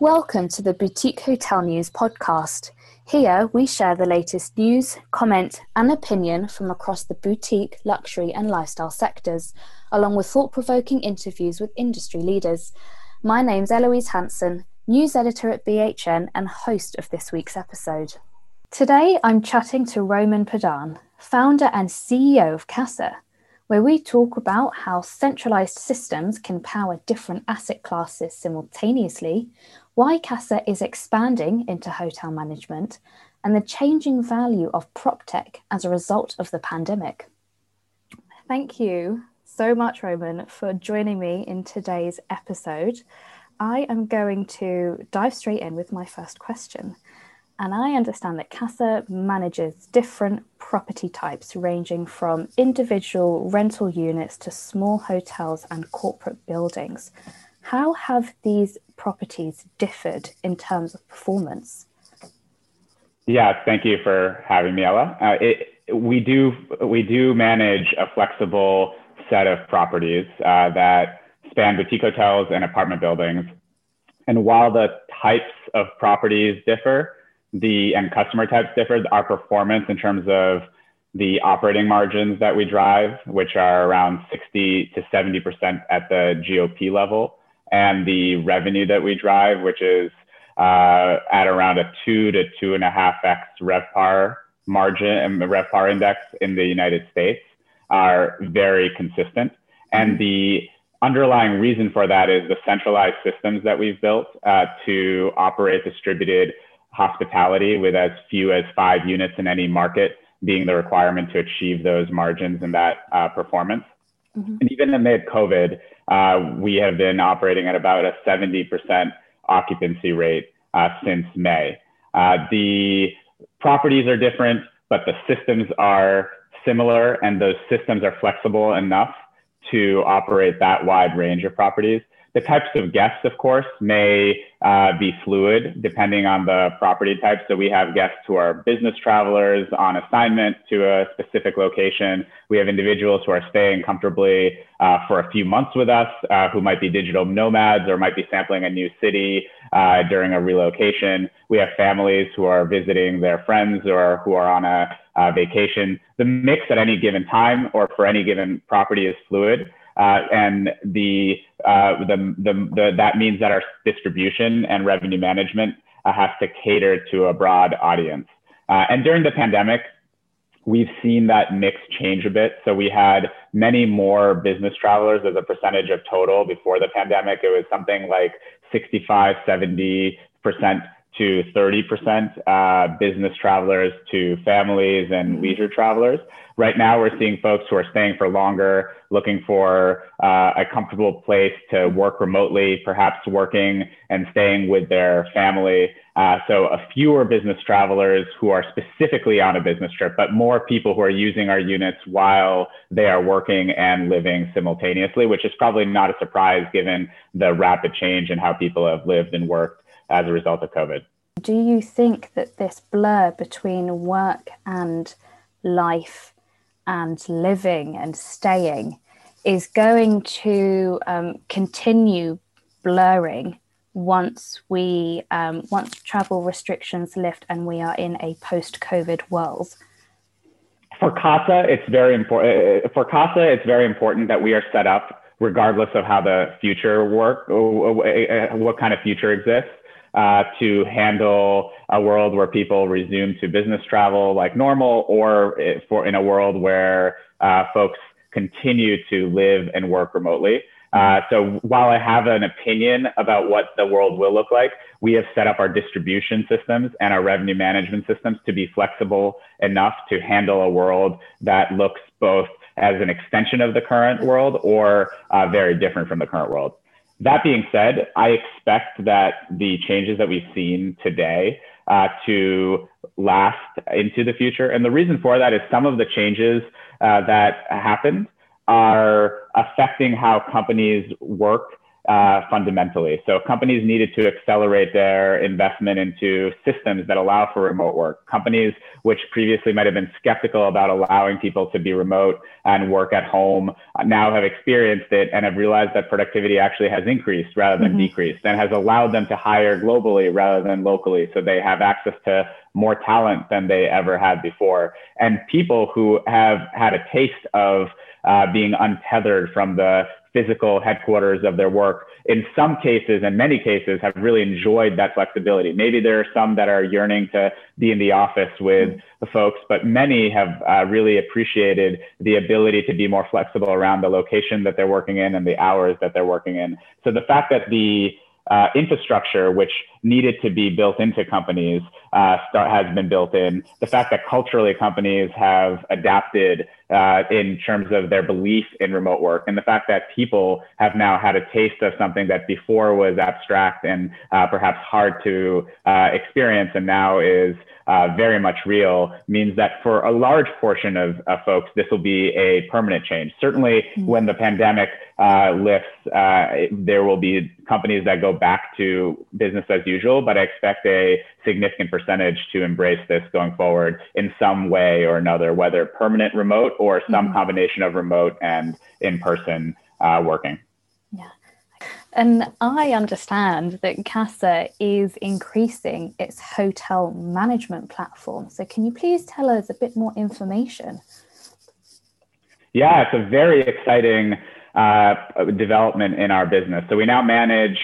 Welcome to the Boutique Hotel News podcast. Here we share the latest news, comment, and opinion from across the boutique, luxury, and lifestyle sectors, along with thought provoking interviews with industry leaders. My name's Eloise Hanson, news editor at BHN and host of this week's episode. Today I'm chatting to Roman Pedan, founder and CEO of Kasa, where we talk about how centralized systems can power different asset classes simultaneously, why Kasa is expanding into hotel management, and the changing value of prop tech as a result of the pandemic. Thank you so much, Roman, for joining me in today's episode. I am going to dive straight in with my first question. And I understand that Kasa manages different property types, ranging from individual rental units to small hotels and corporate buildings. How have these properties differed in terms of performance? Yeah, thank you for having me, Ella. Uh, it, we do we do manage a flexible set of properties uh, that span boutique hotels and apartment buildings. And while the types of properties differ, the and customer types differ, our performance in terms of the operating margins that we drive, which are around 60 to 70% at the GOP level, and the revenue that we drive, which is uh, at around a two to two and a half X RevPAR margin, and the RevPAR index in the United States are very consistent. And the underlying reason for that is the centralized systems that we've built uh, to operate distributed hospitality with as few as five units in any market being the requirement to achieve those margins and that uh, performance. Mm-hmm. And even amid COVID, we have been operating at about a 70% occupancy rate uh, since May. Uh, the properties are different, but the systems are similar, and those systems are flexible enough to operate that wide range of properties. The types of guests, of course, may uh, be fluid depending on the property type. So we have guests who are business travelers on assignment to a specific location. We have individuals who are staying comfortably uh, for a few months with us, uh, who might be digital nomads or might be sampling a new city uh, during a relocation. We have families who are visiting their friends or who are on a vacation. The mix at any given time or for any given property is fluid. Uh, and the, uh, the, the, the, that means that our distribution and revenue management uh, has to cater to a broad audience. Uh, and during the pandemic, we've seen that mix change a bit. So we had many more business travelers as a percentage of total before the pandemic. It was something like 65, 70 percent to 30% uh, business travelers to families and mm-hmm. leisure travelers. Right now, we're seeing folks who are staying for longer, looking for uh, a comfortable place to work remotely, perhaps working and staying with their family. Uh, so, a fewer business travelers who are specifically on a business trip, but more people who are using our units while they are working and living simultaneously, which is probably not a surprise given the rapid change in how people have lived and worked as a result of COVID. Do you think that this blur between work and life and living and staying is going to um, continue blurring once we um, once travel restrictions lift and we are in a post-COVID world? For Kasa, it's very important. Uh, for Kasa, it's very important that we are set up, regardless of how the future work, uh, what kind of future exists uh, to handle a world where people resume to business travel like normal, or for in a world where uh, folks continue to live and work remotely. Uh, so while I have an opinion about what the world will look like, we have set up our distribution systems and our revenue management systems to be flexible enough to handle a world that looks both as an extension of the current world or uh, very different from the current world. That being said, I expect that the changes that we've seen today uh, to last into the future. And the reason for that is some of the changes uh, that happened are affecting how companies work uh, fundamentally. So companies needed to accelerate their investment into systems that allow for remote work. Companies which previously might have been skeptical about allowing people to be remote and work at home uh, now have experienced it and have realized that productivity actually has increased rather than mm-hmm. decreased and has allowed them to hire globally rather than locally. So they have access to more talent than they ever had before. And people who have had a taste of uh, being untethered from the physical headquarters of their work. In some cases and many cases have really enjoyed that flexibility. Maybe there are some that are yearning to be in the office with the folks but many have uh, really appreciated the ability to be more flexible around the location that they're working in and the hours that they're working in. So the fact that the uh, infrastructure which needed to be built into companies uh, start, has been built in. The fact that culturally companies have adapted uh, in terms of their belief in remote work, and the fact that people have now had a taste of something that before was abstract and uh, perhaps hard to uh, experience, and now is uh, very much real means that for a large portion of, of folks, this will be a permanent change. Certainly, mm-hmm. when the pandemic uh, lifts, uh, there will be companies that go back to business as usual, but I expect a significant percentage to embrace this going forward in some way or another, whether permanent remote or some mm-hmm. combination of remote and in person uh, working. Yeah. And I understand that Kasa is increasing its hotel management platform. So, can you please tell us a bit more information? Yeah, it's a very exciting uh, development in our business. So, we now manage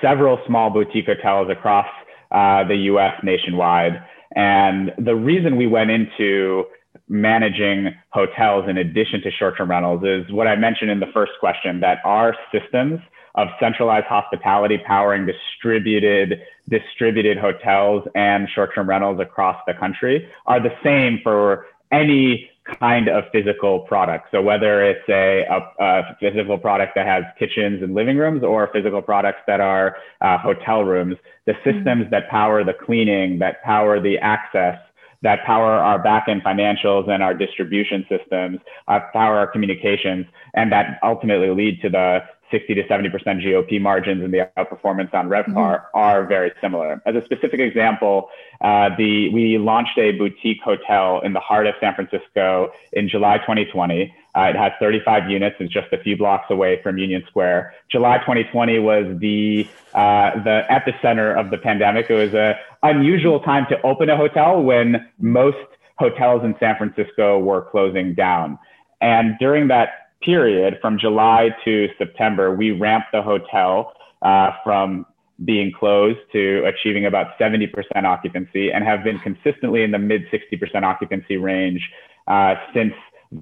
several small boutique hotels across uh, the US nationwide. And the reason we went into managing hotels in addition to short term rentals is what I mentioned in the first question that our systems of centralized hospitality powering distributed distributed hotels and short-term rentals across the country are the same for any kind of physical product. So whether it's a, a, a, physical product that has kitchens and living rooms or physical products that are uh, hotel rooms, the mm-hmm. systems mm-hmm. that power the cleaning, that power the access, that power our backend financials and our distribution systems, uh, power our communications, and that ultimately lead to the 60 to 70% GOP margins and the outperformance on RevPAR mm-hmm. are very similar. As a specific example, uh, the, we launched a boutique hotel in the heart of San Francisco in July 2020. Uh, it has 35 units. It's just a few blocks away from Union Square. July 2020 was the uh, the epicenter of the pandemic. It was an unusual time to open a hotel when most hotels in San Francisco were closing down. And during that period from July to September, we ramped the hotel uh, from being closed to achieving about 70% occupancy and have been consistently in the mid 60% occupancy range uh, since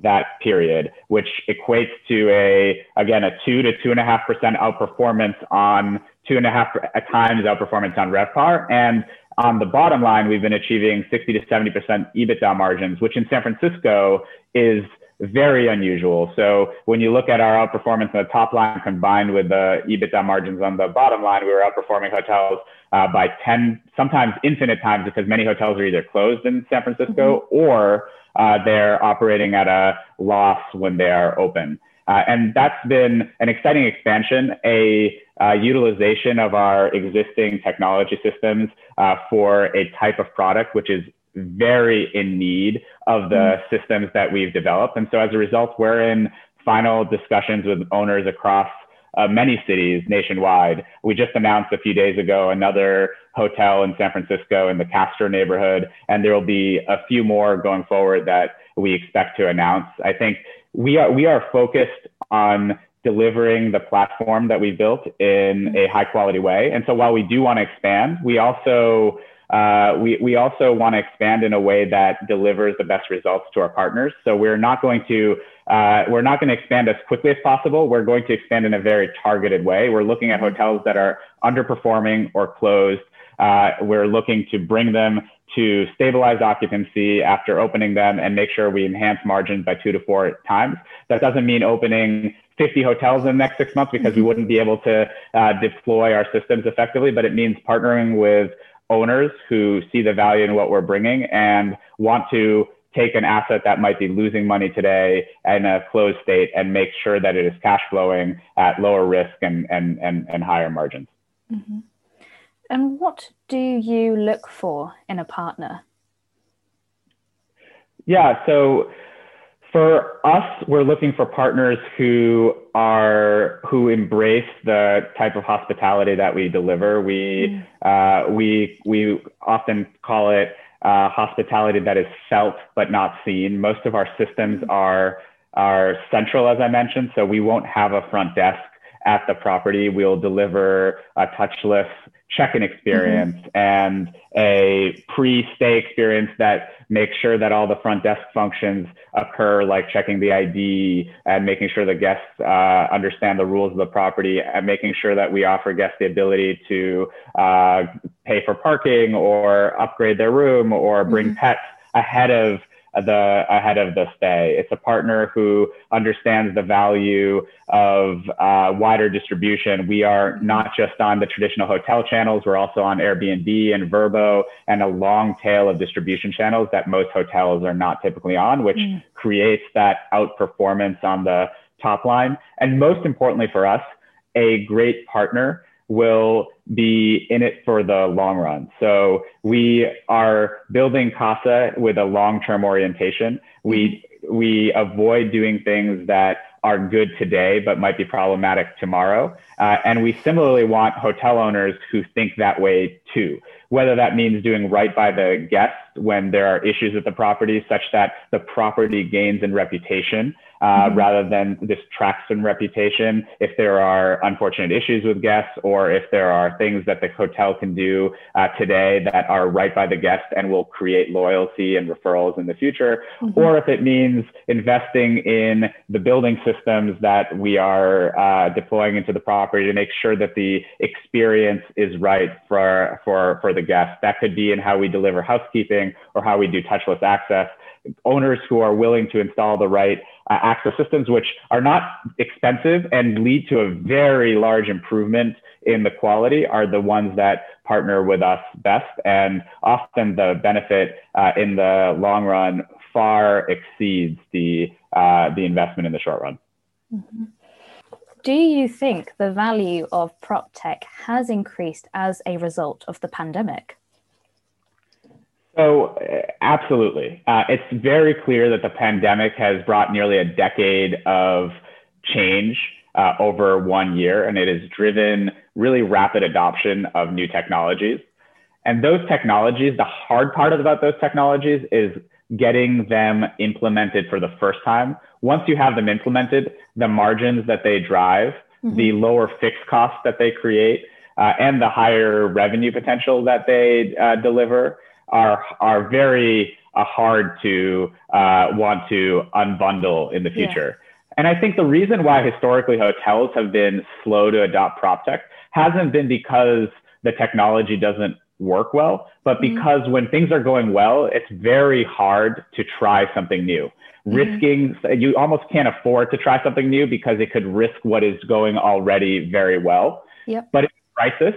that period, which equates to a, again, a two to two and a half percent outperformance on two and a half times outperformance on RevPAR. And on the bottom line, we've been achieving 60 to 70% EBITDA margins, which in San Francisco is very unusual. So when you look at our outperformance on the top line combined with the EBITDA margins on the bottom line, we were outperforming hotels uh, by 10, sometimes infinite times because many hotels are either closed in San Francisco mm-hmm. or uh, they're operating at a loss when they are open. Uh, and that's been an exciting expansion, a uh, utilization of our existing technology systems uh, for a type of product which is very in need of the mm-hmm. systems that we've developed. And so as a result, we're in final discussions with owners across uh, many cities nationwide. We just announced a few days ago another hotel in San Francisco in the Castro neighborhood, and there will be a few more going forward that we expect to announce. I think we are we are focused on delivering the platform that we built in a high quality way. And so while we do want to expand, we also uh, we, we also want to expand in a way that delivers the best results to our partners. So we're not going to uh, we're not going to expand as quickly as possible. We're going to expand in a very targeted way. We're looking at hotels that are underperforming or closed. Uh, we're looking to bring them to stabilize occupancy after opening them and make sure we enhance margins by two to four times. That doesn't mean opening 50 hotels in the next six months because we wouldn't be able to uh, deploy our systems effectively, but it means partnering with owners who see the value in what we're bringing and want to take an asset that might be losing money today in a closed state and make sure that it is cash flowing at lower risk and, and, and, and higher margins. Mm-hmm. And what do you look for in a partner? Yeah, so for us, we're looking for partners who are who embrace the type of hospitality that we deliver. We mm. uh, we we often call it uh, hospitality that is felt but not seen. Most of our systems mm. are are central, as I mentioned, so we won't have a front desk at the property. We'll deliver a touchless check-in experience mm-hmm. and a pre-stay experience that makes sure that all the front desk functions occur, like checking the ID and making sure the guests uh, understand the rules of the property and making sure that we offer guests the ability to uh, pay for parking or upgrade their room or bring mm-hmm. pets ahead of the ahead of the stay. It's a partner who understands the value of uh, wider distribution. We are not just on the traditional hotel channels, we're also on Airbnb and Vrbo and a long tail of distribution channels that most hotels are not typically on, which mm. creates that outperformance on the top line. And most importantly for us, a great partner will be in it for the long run. So we are building Kasa with a long-term orientation. We we avoid doing things that are good today but might be problematic tomorrow. Uh, and we similarly want hotel owners who think that way too. Whether that means doing right by the guests when there are issues with the property, such that the property gains in reputation uh, mm-hmm. rather than detracts in reputation. If there are unfortunate issues with guests, or if there are things that the hotel can do uh, today that are right by the guest and will create loyalty and referrals in the future, mm-hmm. or if it means investing in the building systems that we are uh, deploying into the property to make sure that the experience is right for for for the guests. That could be in how we deliver housekeeping or how we do touchless access owners who are willing to install the right uh, access systems, which are not expensive and lead to a very large improvement in the quality, are the ones that partner with us best. And often the benefit uh, in the long run far exceeds the, uh, the investment in the short run. Mm-hmm. Do you think the value of prop tech has increased as a result of the pandemic? So, uh, absolutely. Uh, it's very clear that the pandemic has brought nearly a decade of change uh, over one year, and it has driven really rapid adoption of new technologies. And those technologies, the hard part about those technologies is getting them implemented for the first time. Once you have them implemented, the margins that they drive, mm-hmm. the lower fixed costs that they create, uh, and the higher revenue potential that they uh, deliver are are very uh, hard to uh, want to unbundle in the future. Yeah. And I think the reason why historically hotels have been slow to adopt prop tech hasn't been because the technology doesn't work well, but mm-hmm. because when things are going well, it's very hard to try something new. Mm-hmm. Risking, you almost can't afford to try something new because it could risk what is going already very well. Yep. But in crisis,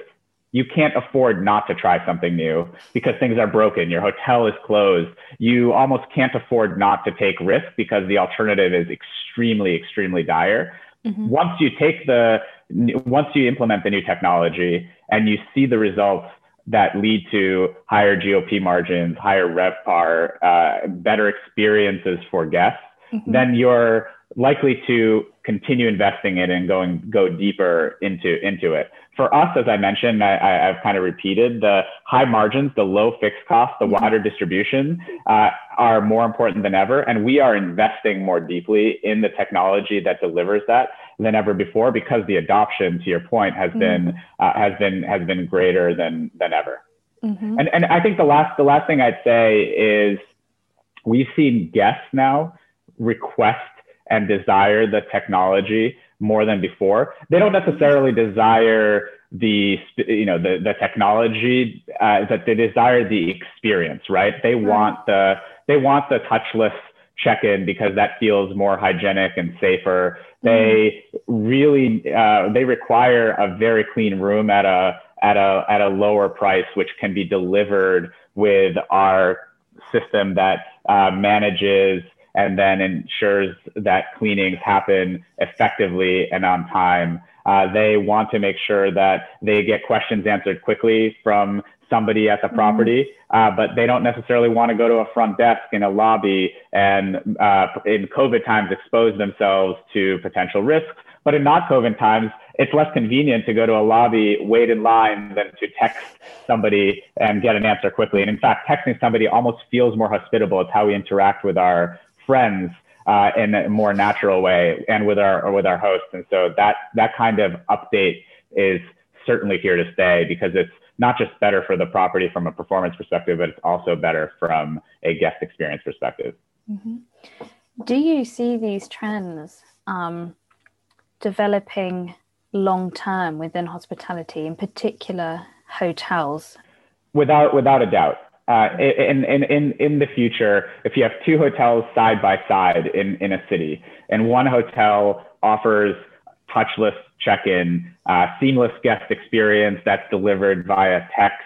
you can't afford not to try something new because things are broken. Your hotel is closed. You almost can't afford not to take risk because the alternative is extremely, extremely dire. Mm-hmm. Once you take the, once you implement the new technology and you see the results that lead to higher GOP margins, higher RevPAR, uh, better experiences for guests, mm-hmm. then you're likely to continue investing in and going go deeper into into it. For us, as I mentioned, I, have kind of repeated the high margins, the low fixed costs, the wider distribution uh, are more important than ever, and we are investing more deeply in the technology that delivers that than ever before because the adoption, to your point, has mm-hmm. been uh, has been has been greater than than ever. Mm-hmm. And and I think the last the last thing I'd say is we've seen guests now request and desire the technology more than before. They don't necessarily desire the you know the the technology uh, that they desire the experience, right? They want the they want the touchless check-in because that feels more hygienic and safer. They really uh, they require a very clean room at a at a at a lower price, which can be delivered with our system that uh, manages and then ensures that cleanings happen effectively and on time. Uh, they want to make sure that they get questions answered quickly from somebody at the mm-hmm. property, uh, but they don't necessarily want to go to a front desk in a lobby and uh, in COVID times expose themselves to potential risks. But in not COVID times, it's less convenient to go to a lobby, wait in line than to text somebody and get an answer quickly. And in fact, texting somebody almost feels more hospitable. It's how we interact with our friends uh, in a more natural way and with our or with our hosts. And so that that kind of update is certainly here to stay because it's not just better for the property from a performance perspective, but it's also better from a guest experience perspective. Mm-hmm. Do you see these trends um, developing long term within hospitality, in particular hotels? Without without a doubt. Uh, in, in, in, in the future, if you have two hotels side by side in, in a city, and one hotel offers touchless check-in, uh, seamless guest experience that's delivered via text,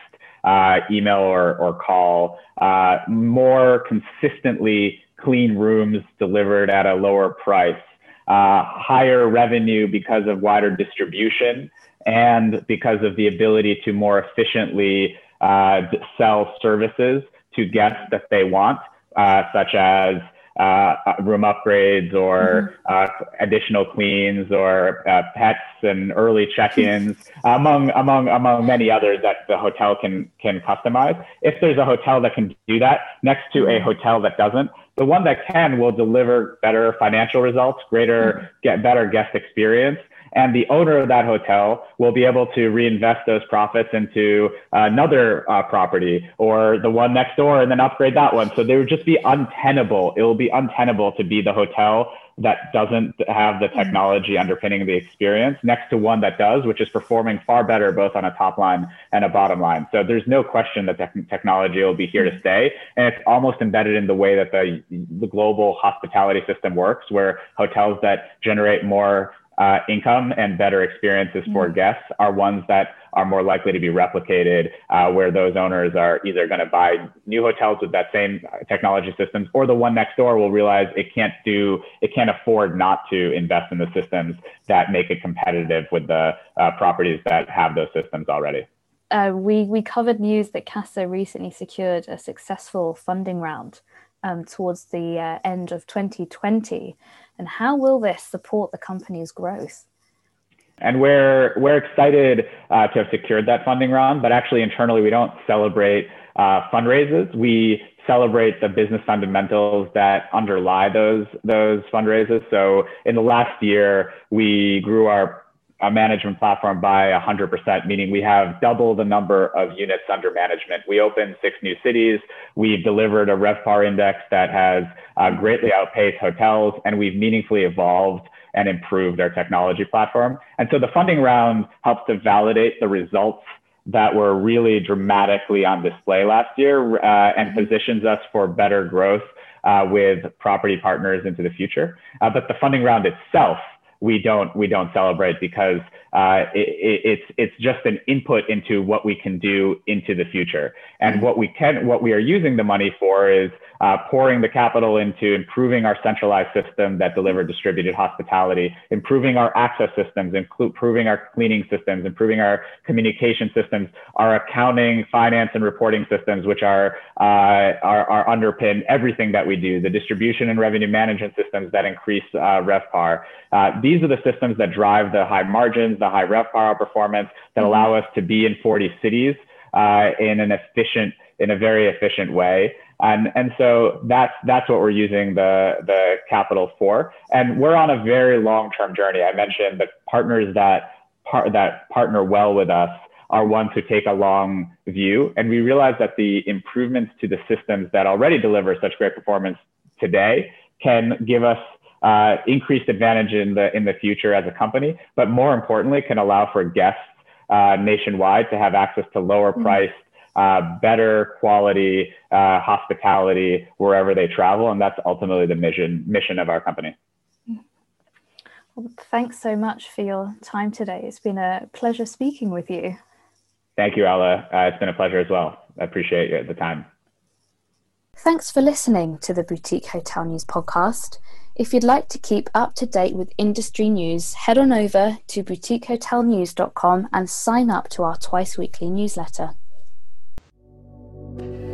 uh, email, or, or call, uh, more consistently clean rooms delivered at a lower price, uh, higher revenue because of wider distribution, and because of the ability to more efficiently uh, sell services to guests that they want, uh, such as uh, room upgrades or mm-hmm. uh, additional cleans or uh, pets and early check-ins among among among many others that the hotel can can customize. If there's a hotel that can do that next to a mm-hmm. hotel that doesn't, the one that can will deliver better financial results, greater mm-hmm. get better guest experience, and the owner of that hotel will be able to reinvest those profits into another uh, property or the one next door and then upgrade that one. So they would just be untenable. It will be untenable to be the hotel that doesn't have the technology underpinning the experience next to one that does, which is performing far better both on a top line and a bottom line. So there's no question that te- technology will be here to stay. And it's almost embedded in the way that the, the global hospitality system works, where hotels that generate more uh, income and better experiences for mm-hmm. guests are ones that are more likely to be replicated, uh, where those owners are either going to buy new hotels with that same technology systems, or the one next door will realize it can't do, it can't afford not to invest in the systems that make it competitive with the uh, properties that have those systems already. Uh, we we covered news that Kasa recently secured a successful funding round um, towards the uh, end of 2020 and how will this support the company's growth? And we're we're excited uh, to have secured that funding round, but actually internally we don't celebrate uh, fundraisers. We celebrate the business fundamentals that underlie those those fundraisers. So in the last year, we grew our a management platform by 100%, meaning we have double the number of units under management. We opened six new cities. We've delivered a RevPAR index that has uh, greatly outpaced hotels, and we've meaningfully evolved and improved our technology platform. And so the funding round helps to validate the results that were really dramatically on display last year uh, and positions us for better growth uh, with property partners into the future. Uh, but the funding round itself we don't we don't celebrate because uh, it, it's it's just an input into what we can do into the future. And mm-hmm. what we can what we are using the money for is uh, pouring the capital into improving our centralized system that deliver distributed hospitality, improving our access systems, improving our cleaning systems, improving our communication systems, our accounting, finance, and reporting systems, which are uh, are, are underpin everything that we do. The distribution and revenue management systems that increase uh, RevPAR. Uh, these are the systems that drive the high margins, the high RevPAR performance that mm-hmm. allow us to be in 40 cities uh, in an efficient, in a very efficient way. And, and so that's, that's what we're using the, the capital for. And we're on a very long-term journey. I mentioned the partners that, par- that partner well with us are ones who take a long view. And we realize that the improvements to the systems that already deliver such great performance today can give us uh, increased advantage in the in the future as a company, but more importantly, can allow for guests uh, nationwide to have access to lower mm-hmm. priced, uh, better quality uh, hospitality wherever they travel, and that's ultimately the mission mission of our company. Well, thanks so much for your time today. It's been a pleasure speaking with you. Thank you, Ella. Uh, it's been a pleasure as well. I appreciate the time. Thanks for listening to the Boutique Hotel News podcast. If you'd like to keep up to date with industry news, head on over to boutiquehotelnews.com and sign up to our twice weekly newsletter. Thank you.